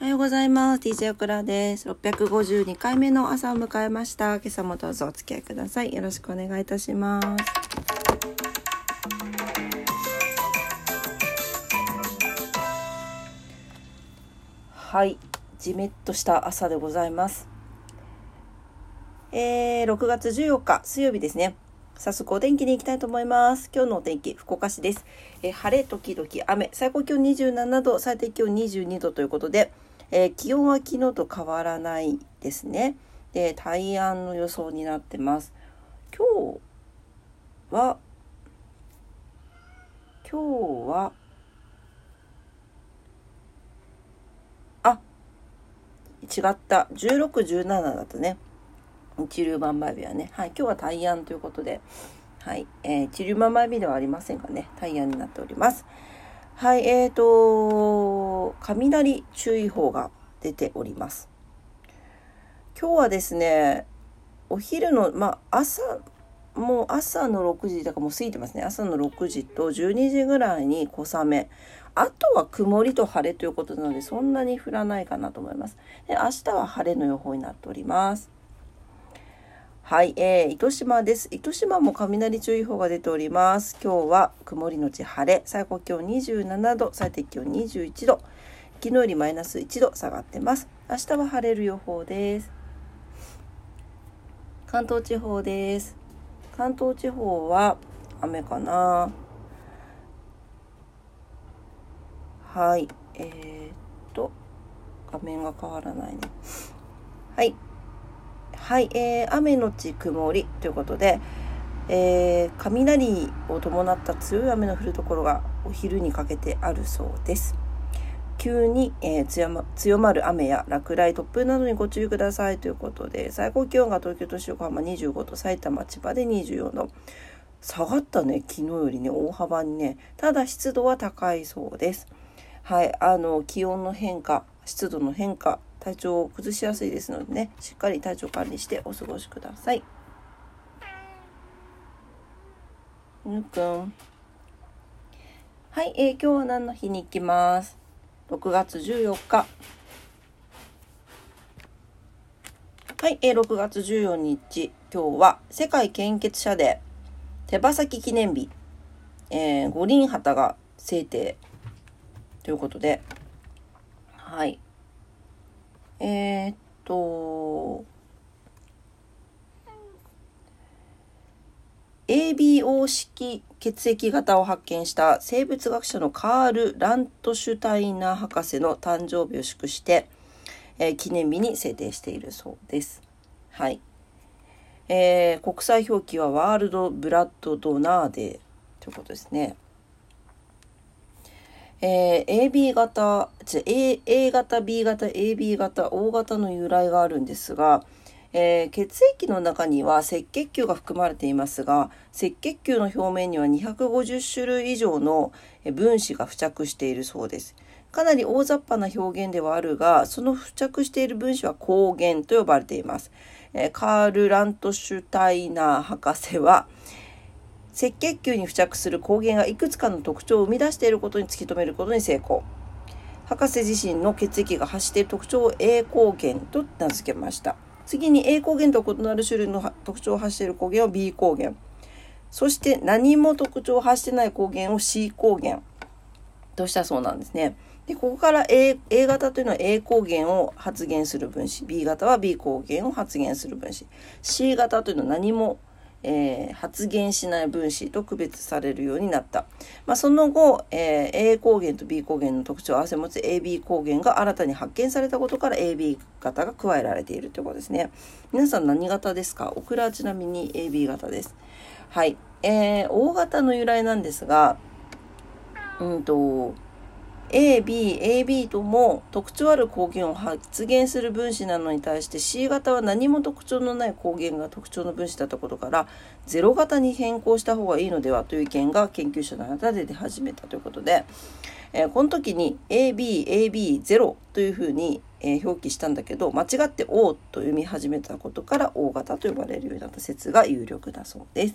おはようございます。DJ オクラです。652回目の朝を迎えました。今朝もどうぞお付き合いください。よろしくお願いいたします。はい、じめっとした朝でございます。えー、6月14日水曜日ですね。早速お天気に行きたいと思います。今日のお天気、福岡市です。えー晴れ時々雨、最高気温27度、最低気温22度ということで、えー気温は昨日と変わらないですね。で、大安の予想になってます。今日は、今日は、あ、違った。16、17だったね。一粒万倍日はね。はい。今日は大安ということで、はい。えー、一粒万倍日ではありませんがね、大安になっております。はい。えーと、雷注意報が出ております。今日はですね、お昼の、まあ、朝、もう朝の6時だからもう過ぎてますね。朝の6時と12時ぐらいに小雨。あとは曇りと晴れということなので、そんなに降らないかなと思います。で明日は晴れの予報になっております。はい、えー、糸島です。糸島も雷注意報が出ております。今日は曇りのち晴れ、最高気温27度、最低気温21度。昨日よりマイナス1度下がってます。明日は晴れる予報です。関東地方です。関東地方は雨かな。はい、えー、っと、画面が変わらないね。はい。はい、えー、雨のち曇りということで、えー、雷を伴った強い雨の降るところがお昼にかけてあるそうです。急に、えー強ま強まる雨や落雷、突風などにご注意くださいということで、最高気温が東京都市横浜25度、埼玉、千葉で24度。下がったね、昨日よりね、大幅にね。ただ湿度は高いそうです。はい、あの、気温の変化、湿度の変化、体調を崩しやすいですのでね、しっかり体調管理してお過ごしください。ぬくん。はい、えー今日は何の日に行きます？6月14日。はい、えー6月14日、今日は世界献血者デー、手羽先記念日、えー五輪旗が制定ということで、はい。えーっと、ABO 式血液型を発見した生物学者のカール・ラントシュタイナー博士の誕生日を祝して、えー記念日に制定しているそうです。はい。えー国際表記はワールド・ブラッド・ドナーデーということですね。えー AB 型、じゃ A, A 型、B 型、AB 型、O 型の由来があるんですが、えー血液の中には赤血球が含まれていますが、赤血球の表面には250種類以上のえ分子が付着しているそうです。かなり大雑把な表現ではあるが、その付着している分子は抗原と呼ばれています。えーカール・ラントシュタイナー博士は、赤血球に付着する抗原がいくつかの特徴を生み出していることに突き止めることに成功。博士自身の血液が発している特徴を A 抗原と名付けました。次に A 抗原と異なる種類の特徴を発している抗原を B 抗原。そして何も特徴を発してない抗原を C 抗原としたそうなんですね。で、ここから A, A 型というのは A 抗原を発現する分子、B 型は B 抗原を発現する分子、C 型というのは何もえー発現しない分子と区別されるようになった。まあ、その後、えー A 抗原と B 抗原の特徴を合わせ持つ AB 抗原が新たに発見されたことから AB 型が加えられているということですね。皆さん何型ですか？オクラはちなみに AB 型です。はい。えー O 型の由来なんですが、うんと、A、B、AB とも特徴ある抗原を発現する分子なのに対して C 型は何も特徴のない抗原が特徴の分子だったことから0型に変更した方がいいのではという意見が研究者の間で出始めたということで、えーこの時に AB、AB0 というふうに、えー表記したんだけど間違って O と読み始めたことから O 型と呼ばれるようになった説が有力だそうです。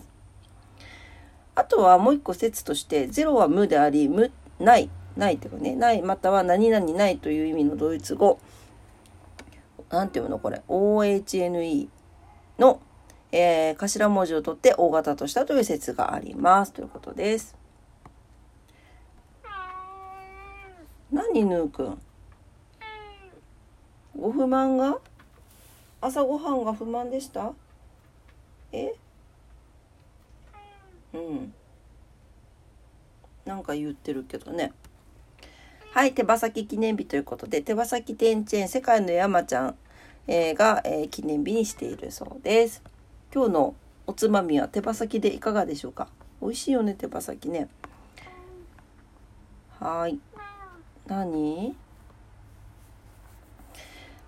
あとはもう一個説として0は無であり無ないないっていうかね、ない、または何々ないという意味のドイツ語。なんていうのこれ。OHNE の、えー、頭文字を取って大型としたという説があります。ということです。何ぬーくん？ご不満が？朝ごはんが不満でした？え？うんなんか言ってるけどねはい、手羽先記念日ということで、手羽先天チェーン世界の山ちゃん、え、が、えー、記念日にしているそうです。今日のおつまみは手羽先でいかがでしょうか？美味しいよね、手羽先ね。はい。何？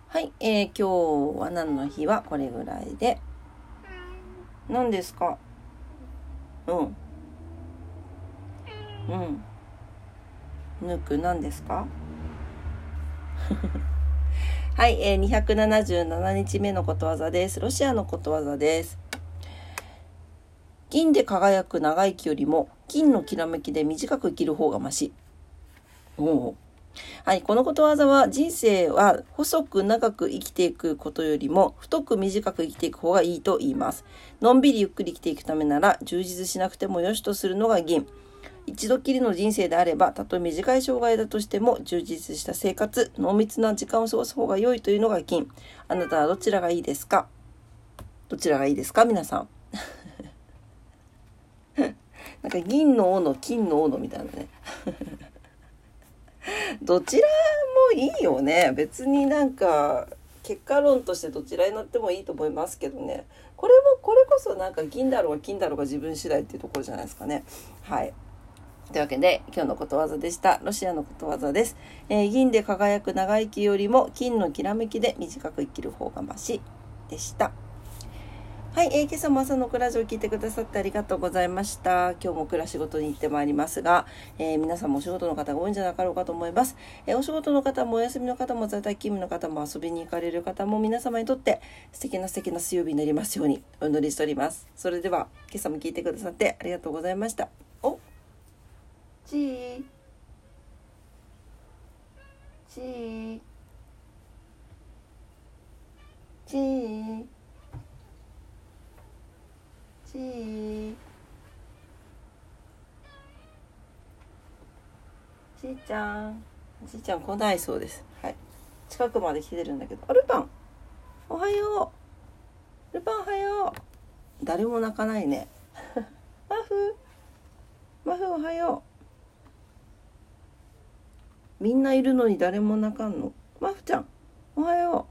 はい、えー、今日は何の日はこれぐらいで？何ですか？うん。うん。ぬく何ですか？はい、えー、277日目のことわざです。ロシアのことわざです。銀で輝く長生きよりも金のきらめきで短く生きる方がまし。おはい、このことわざは人生は細く長く生きていくことよりも太く短く生きていく方がいいと言います。のんびりゆっくり生きていくためなら充実しなくてもよしとするのが銀。一度きりの人生であれば、たとえ短い障害だとしても、充実した生活、濃密な時間を過ごす方が良いというのが金。あなたはどちらがいいですか？どちらがいいですか？皆さん。なんか銀の斧、金の斧みたいなね。どちらもいいよね。別になんか、結果論としてどちらになってもいいと思いますけどね。これも、これこそなんか銀だろうが金だろうが自分次第っていうところじゃないですかね。はい。というわけで、今日のことわざでした。ロシアのことわざです。えー、銀で輝く長生きよりも金のきらめきで短く生きる方がましでした。はい、えー、今朝も朝のクラジオを聞いてくださってありがとうございました。今日も暮らし事に行ってまいりますが、えー、皆さんもお仕事の方が多いんじゃなかろうかと思います。えー、お仕事の方もお休みの方も在宅勤務の方も遊びに行かれる方も皆様にとって素敵な素敵な水曜日になりますようにお祈りしております。それでは、今朝も聞いてくださってありがとうございました。おちー。ちー。ちー。ちー。ちーちゃん。ちーちゃん来ないそうです。はい。近くまで来てるんだけど。あルパン。おはよう。ルパンおはよう。誰も泣かないね。マフ。マフおはよう。みんないるのに誰も泣かんの？まふちゃんおはよ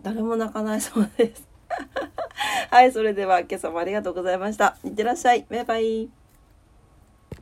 う。誰も泣かないそうです。はいそれでは今朝もありがとうございました。いってらっしゃい。バイバイ。